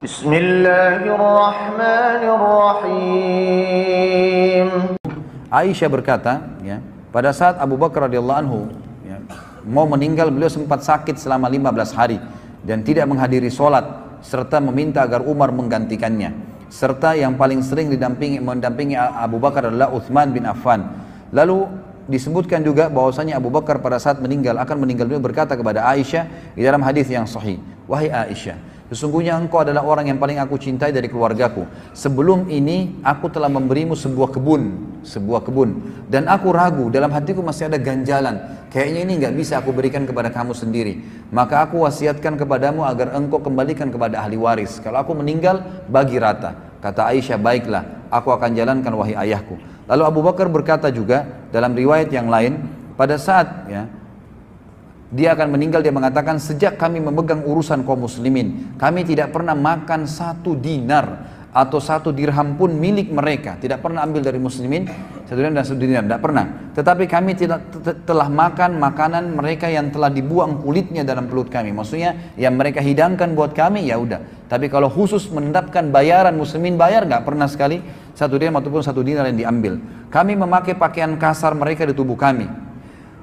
بسم الله الرحمن الرحيم Aisyah berkata, ya, pada saat Abu Bakar radhiyallahu anhu ya, mau meninggal, beliau sempat sakit selama 15 hari dan tidak menghadiri sholat serta meminta agar Umar menggantikannya. Serta yang paling sering didampingi mendampingi Abu Bakar adalah Uthman bin Affan. Lalu disebutkan juga bahwasanya Abu Bakar pada saat meninggal akan meninggal beliau berkata kepada Aisyah di dalam hadis yang sahih, "Wahai Aisyah, Sesungguhnya engkau adalah orang yang paling aku cintai dari keluargaku. Sebelum ini aku telah memberimu sebuah kebun, sebuah kebun. Dan aku ragu, dalam hatiku masih ada ganjalan. Kayaknya ini nggak bisa aku berikan kepada kamu sendiri. Maka aku wasiatkan kepadamu agar engkau kembalikan kepada ahli waris. Kalau aku meninggal, bagi rata. Kata Aisyah, baiklah, aku akan jalankan wahai ayahku. Lalu Abu Bakar berkata juga dalam riwayat yang lain, pada saat ya, dia akan meninggal dia mengatakan sejak kami memegang urusan kaum muslimin kami tidak pernah makan satu dinar atau satu dirham pun milik mereka. Tidak pernah ambil dari muslimin satu dinar dan satu dinar. Tidak pernah. Tetapi kami tidak telah makan makanan mereka yang telah dibuang kulitnya dalam pelut kami. Maksudnya yang mereka hidangkan buat kami ya udah. Tapi kalau khusus mendapatkan bayaran muslimin bayar nggak? Pernah sekali satu dinar ataupun satu dinar yang diambil. Kami memakai pakaian kasar mereka di tubuh kami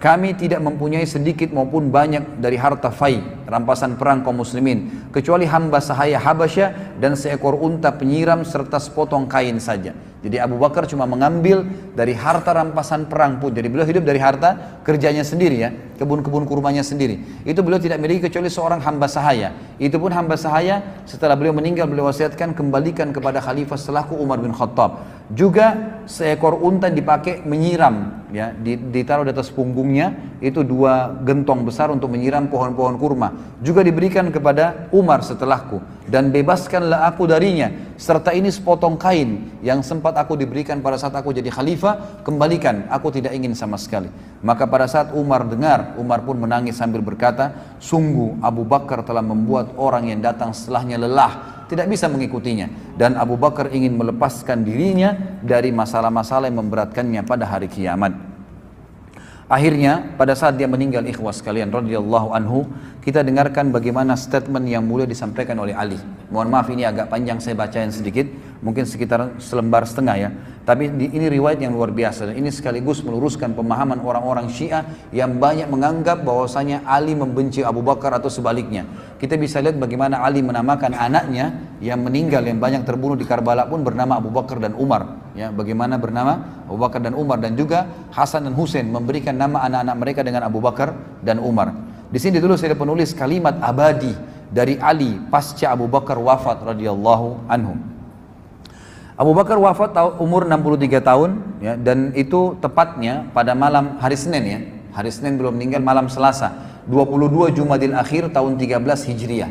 kami tidak mempunyai sedikit maupun banyak dari harta fai, rampasan perang kaum muslimin, kecuali hamba sahaya Habasyah dan seekor unta penyiram serta sepotong kain saja. Jadi Abu Bakar cuma mengambil dari harta rampasan perang pun. Jadi beliau hidup dari harta kerjanya sendiri ya, kebun-kebun kurmanya sendiri. Itu beliau tidak miliki kecuali seorang hamba sahaya. Itu pun hamba sahaya setelah beliau meninggal beliau wasiatkan kembalikan kepada khalifah setelahku Umar bin Khattab. Juga seekor unta dipakai menyiram, ya, ditaruh di atas punggungnya itu dua gentong besar untuk menyiram pohon-pohon kurma. Juga diberikan kepada Umar setelahku dan bebaskanlah aku darinya serta ini sepotong kain yang sempat aku diberikan pada saat aku jadi khalifah kembalikan aku tidak ingin sama sekali. Maka pada saat Umar dengar, Umar pun menangis sambil berkata, sungguh Abu Bakar telah membuat orang yang datang setelahnya lelah tidak bisa mengikutinya dan Abu Bakar ingin melepaskan dirinya dari masalah-masalah yang memberatkannya pada hari kiamat. Akhirnya pada saat dia meninggal ikhwas kalian radhiyallahu anhu kita dengarkan bagaimana statement yang mulia disampaikan oleh Ali. Mohon maaf ini agak panjang saya bacain sedikit, mungkin sekitar selembar setengah ya. Tapi ini riwayat yang luar biasa dan ini sekaligus meluruskan pemahaman orang-orang Syiah yang banyak menganggap bahwasanya Ali membenci Abu Bakar atau sebaliknya. Kita bisa lihat bagaimana Ali menamakan anaknya yang meninggal yang banyak terbunuh di Karbala pun bernama Abu Bakar dan Umar. Ya, bagaimana bernama Abu Bakar dan Umar dan juga Hasan dan Husain memberikan nama anak-anak mereka dengan Abu Bakar dan Umar. Di sini dulu saya penulis kalimat abadi dari Ali pasca Abu Bakar wafat radhiyallahu anhu. Abu Bakar wafat umur 63 tahun ya, dan itu tepatnya pada malam hari Senin ya. Hari Senin belum meninggal malam Selasa 22 Jumadil Akhir tahun 13 Hijriah.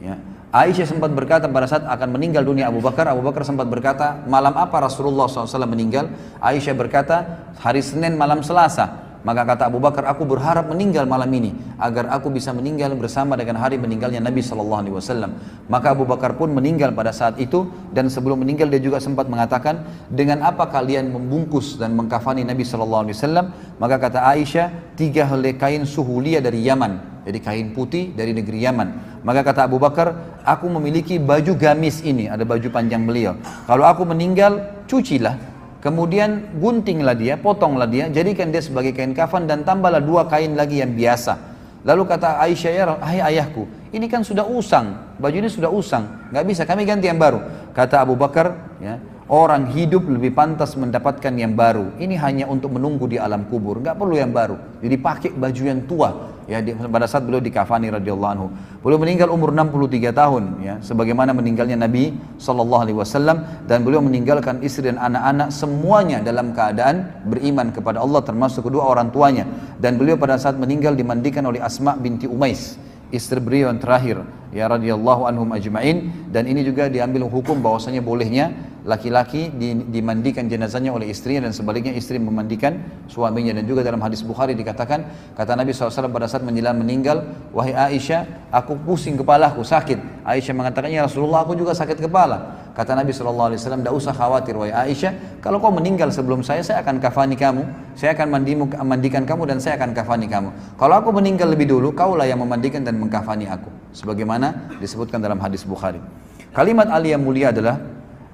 Ya. Aisyah sempat berkata pada saat akan meninggal dunia Abu Bakar, Abu Bakar sempat berkata, malam apa Rasulullah SAW meninggal? Aisyah berkata, hari Senin malam Selasa. Maka kata Abu Bakar, aku berharap meninggal malam ini agar aku bisa meninggal bersama dengan hari meninggalnya Nabi Shallallahu Alaihi Wasallam. Maka Abu Bakar pun meninggal pada saat itu dan sebelum meninggal dia juga sempat mengatakan dengan apa kalian membungkus dan mengkafani Nabi Shallallahu Alaihi Wasallam? Maka kata Aisyah tiga helai kain suhulia dari Yaman, jadi kain putih dari negeri Yaman. Maka kata Abu Bakar, aku memiliki baju gamis ini, ada baju panjang beliau. Kalau aku meninggal, cucilah Kemudian guntinglah dia, potonglah dia, jadikan dia sebagai kain kafan dan tambahlah dua kain lagi yang biasa. Lalu kata Aisyah ya, hai ayahku, ini kan sudah usang, baju ini sudah usang, nggak bisa, kami ganti yang baru. Kata Abu Bakar, ya, orang hidup lebih pantas mendapatkan yang baru. Ini hanya untuk menunggu di alam kubur, nggak perlu yang baru. Jadi pakai baju yang tua, ya di, pada saat beliau dikafani radhiyallahu anhu. Beliau meninggal umur 63 tahun ya, sebagaimana meninggalnya Nabi sallallahu alaihi wasallam dan beliau meninggalkan istri dan anak-anak semuanya dalam keadaan beriman kepada Allah termasuk kedua orang tuanya dan beliau pada saat meninggal dimandikan oleh Asma binti Umais istri beliau yang terakhir ya radhiyallahu anhum ajma'in. Dan ini juga diambil hukum bahwasanya bolehnya laki-laki dimandikan jenazahnya oleh istrinya dan sebaliknya istri memandikan suaminya. Dan juga dalam hadis Bukhari dikatakan kata Nabi SAW pada saat menjelang meninggal wahai Aisyah aku pusing kepalaku sakit. Aisyah mengatakan ya Rasulullah aku juga sakit kepala kata Nabi SAW tidak usah khawatir wahai Aisyah. Kalau kau meninggal sebelum saya saya akan kafani kamu. Saya akan mandimu, mandikan kamu dan saya akan kafani kamu. Kalau aku meninggal lebih dulu kaulah yang memandikan dan mengkafani aku. Sebagaimana disebutkan dalam hadis Bukhari. Kalimat Ali yang mulia adalah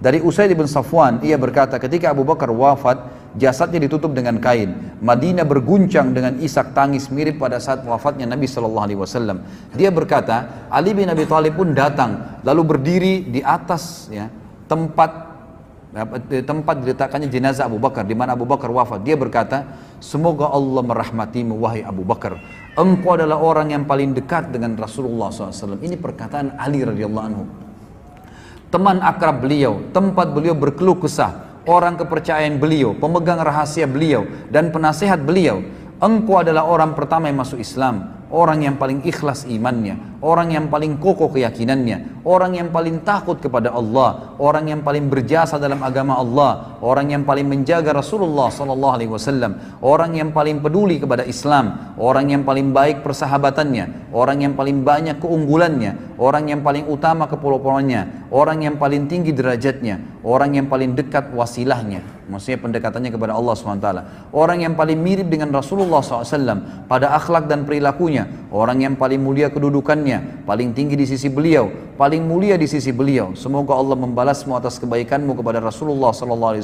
dari Usaid bin Safwan, ia berkata ketika Abu Bakar wafat, jasadnya ditutup dengan kain. Madinah berguncang dengan isak tangis mirip pada saat wafatnya Nabi Shallallahu Alaihi Wasallam. Dia berkata, Ali bin Abi Thalib pun datang, lalu berdiri di atas ya, tempat tempat diletakkannya jenazah Abu Bakar di mana Abu Bakar wafat. Dia berkata semoga Allah merahmatimu wahai Abu Bakar. Engkau adalah orang yang paling dekat dengan Rasulullah SAW ini perkataan Ali radhiyallahu anhu. Teman akrab beliau tempat beliau berkeluh kesah orang kepercayaan beliau pemegang rahasia beliau dan penasehat beliau. Engkau adalah orang pertama yang masuk Islam orang yang paling ikhlas imannya, orang yang paling kokoh keyakinannya, orang yang paling takut kepada Allah, orang yang paling berjasa dalam agama Allah, orang yang paling menjaga Rasulullah sallallahu alaihi wasallam, orang yang paling peduli kepada Islam, orang yang paling baik persahabatannya, orang yang paling banyak keunggulannya, orang yang paling utama kepulauannya, orang yang paling tinggi derajatnya, orang yang paling dekat wasilahnya maksudnya pendekatannya kepada Allah SWT orang yang paling mirip dengan Rasulullah SAW pada akhlak dan perilakunya orang yang paling mulia kedudukannya paling tinggi di sisi beliau paling mulia di sisi beliau. Semoga Allah membalasmu atas kebaikanmu kepada Rasulullah SAW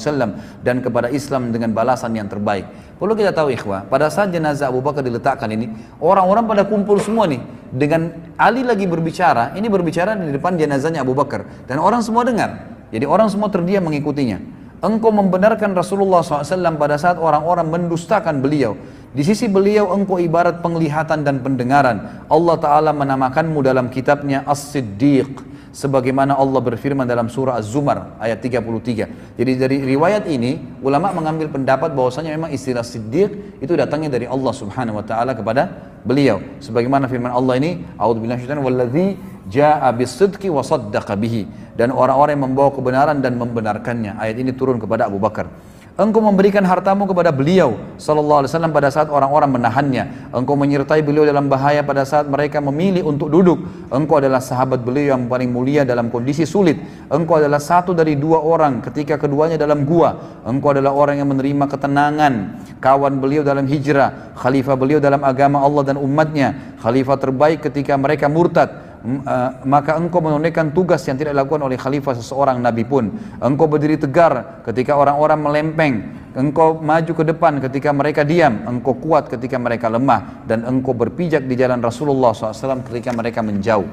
dan kepada Islam dengan balasan yang terbaik. Perlu kita tahu ikhwah pada saat jenazah Abu Bakar diletakkan ini orang-orang pada kumpul semua nih. Dengan Ali lagi berbicara ini berbicara di depan jenazahnya Abu Bakar. Dan orang semua dengar. Jadi orang semua terdiam mengikutinya. Engkau membenarkan Rasulullah SAW pada saat orang-orang mendustakan beliau. Di sisi beliau engkau ibarat penglihatan dan pendengaran. Allah Ta'ala menamakanmu dalam kitabnya As-Siddiq. Sebagaimana Allah berfirman dalam surah Az-Zumar ayat 33. Jadi dari riwayat ini ulama mengambil pendapat bahwasanya memang istilah Siddiq itu datangnya dari Allah Subhanahu wa taala kepada beliau. Sebagaimana firman Allah ini, wallazi jaa bisidqi wa saddaqa bihi dan orang-orang yang membawa kebenaran dan membenarkannya. Ayat ini turun kepada Abu Bakar. Engkau memberikan hartamu kepada beliau sallallahu alaihi wasallam pada saat orang-orang menahannya. Engkau menyertai beliau dalam bahaya pada saat mereka memilih untuk duduk. Engkau adalah sahabat beliau yang paling mulia dalam kondisi sulit. Engkau adalah satu dari dua orang ketika keduanya dalam gua. Engkau adalah orang yang menerima ketenangan. Kawan beliau dalam hijrah, khalifah beliau dalam agama Allah dan umatnya, khalifah terbaik ketika mereka murtad maka engkau menunaikan tugas yang tidak dilakukan oleh khalifah seseorang nabi pun. Engkau berdiri tegar ketika orang-orang melempeng. Engkau maju ke depan ketika mereka diam. Engkau kuat ketika mereka lemah. Dan engkau berpijak di jalan Rasulullah SAW ketika mereka menjauh.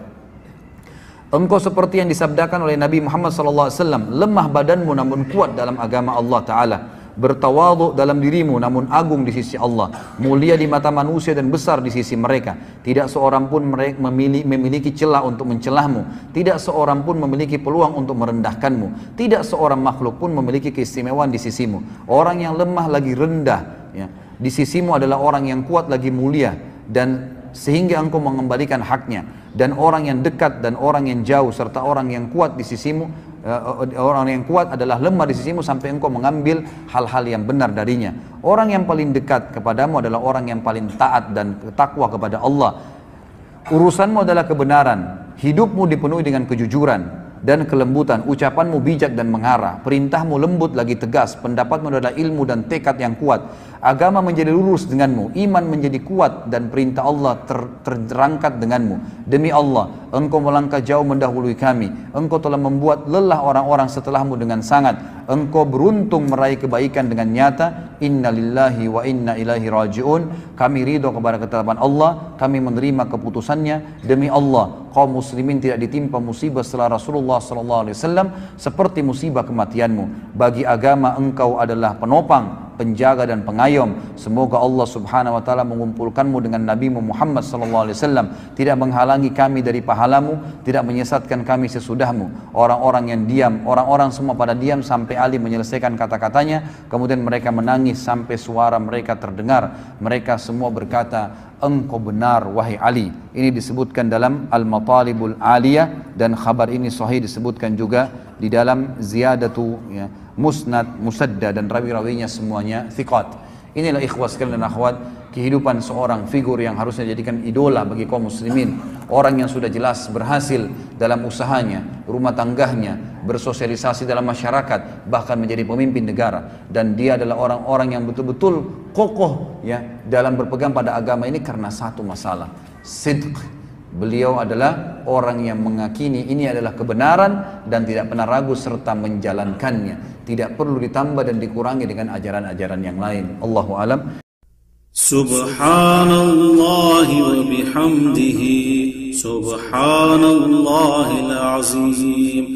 Engkau seperti yang disabdakan oleh Nabi Muhammad SAW. Lemah badanmu namun kuat dalam agama Allah Ta'ala bertawadhu dalam dirimu namun agung di sisi Allah mulia di mata manusia dan besar di sisi mereka. Tidak seorang pun memiliki, memiliki celah untuk mencelahmu. Tidak seorang pun memiliki peluang untuk merendahkanmu. Tidak seorang makhluk pun memiliki keistimewaan di sisimu. Orang yang lemah lagi rendah ya, di sisimu adalah orang yang kuat lagi mulia dan sehingga engkau mengembalikan haknya. Dan orang yang dekat dan orang yang jauh serta orang yang kuat di sisimu orang yang kuat adalah lemah di sisimu sampai engkau mengambil hal-hal yang benar darinya. Orang yang paling dekat kepadamu adalah orang yang paling taat dan takwa kepada Allah. Urusanmu adalah kebenaran, hidupmu dipenuhi dengan kejujuran, dan kelembutan, ucapanmu bijak dan mengarah, perintahmu lembut lagi tegas, pendapatmu adalah ilmu dan tekad yang kuat, agama menjadi lurus denganmu, iman menjadi kuat dan perintah Allah ter, terangkat denganmu. Demi Allah, engkau melangkah jauh mendahului kami, engkau telah membuat lelah orang-orang setelahmu dengan sangat, engkau beruntung meraih kebaikan dengan nyata, inna lillahi wa inna ilahi raji'un, kami ridho kepada ketetapan Allah, kami menerima keputusannya, demi Allah, kaum muslimin tidak ditimpa musibah setelah Rasulullah alaihi wasallam seperti musibah kematianmu. Bagi agama engkau adalah penopang, penjaga dan pengayom. Semoga Allah Subhanahu wa taala mengumpulkanmu dengan Nabi Muhammad wasallam, tidak menghalangi kami dari pahalamu, tidak menyesatkan kami sesudahmu. Orang-orang yang diam, orang-orang semua pada diam sampai Ali menyelesaikan kata-katanya, kemudian mereka menangis sampai suara mereka terdengar. Mereka semua berkata, engkau benar wahai Ali. Ini disebutkan dalam Al-Matalibul Aliyah dan khabar ini sahih disebutkan juga di dalam Ziyadatu ya, Musnad, Musadda dan rawi-rawinya semuanya thiqat. Inilah ikhwas sekalian dan akhwat kehidupan seorang figur yang harusnya dijadikan idola bagi kaum muslimin. Orang yang sudah jelas berhasil dalam usahanya, rumah tangganya, bersosialisasi dalam masyarakat, bahkan menjadi pemimpin negara. Dan dia adalah orang-orang yang betul-betul kokoh ya dalam berpegang pada agama ini karena satu masalah, sidq, Beliau adalah orang yang mengakini ini adalah kebenaran dan tidak pernah ragu serta menjalankannya. Tidak perlu ditambah dan dikurangi dengan ajaran-ajaran yang lain. Allahu alam. Subhanallah wa bihamdihi Subhanallahil azim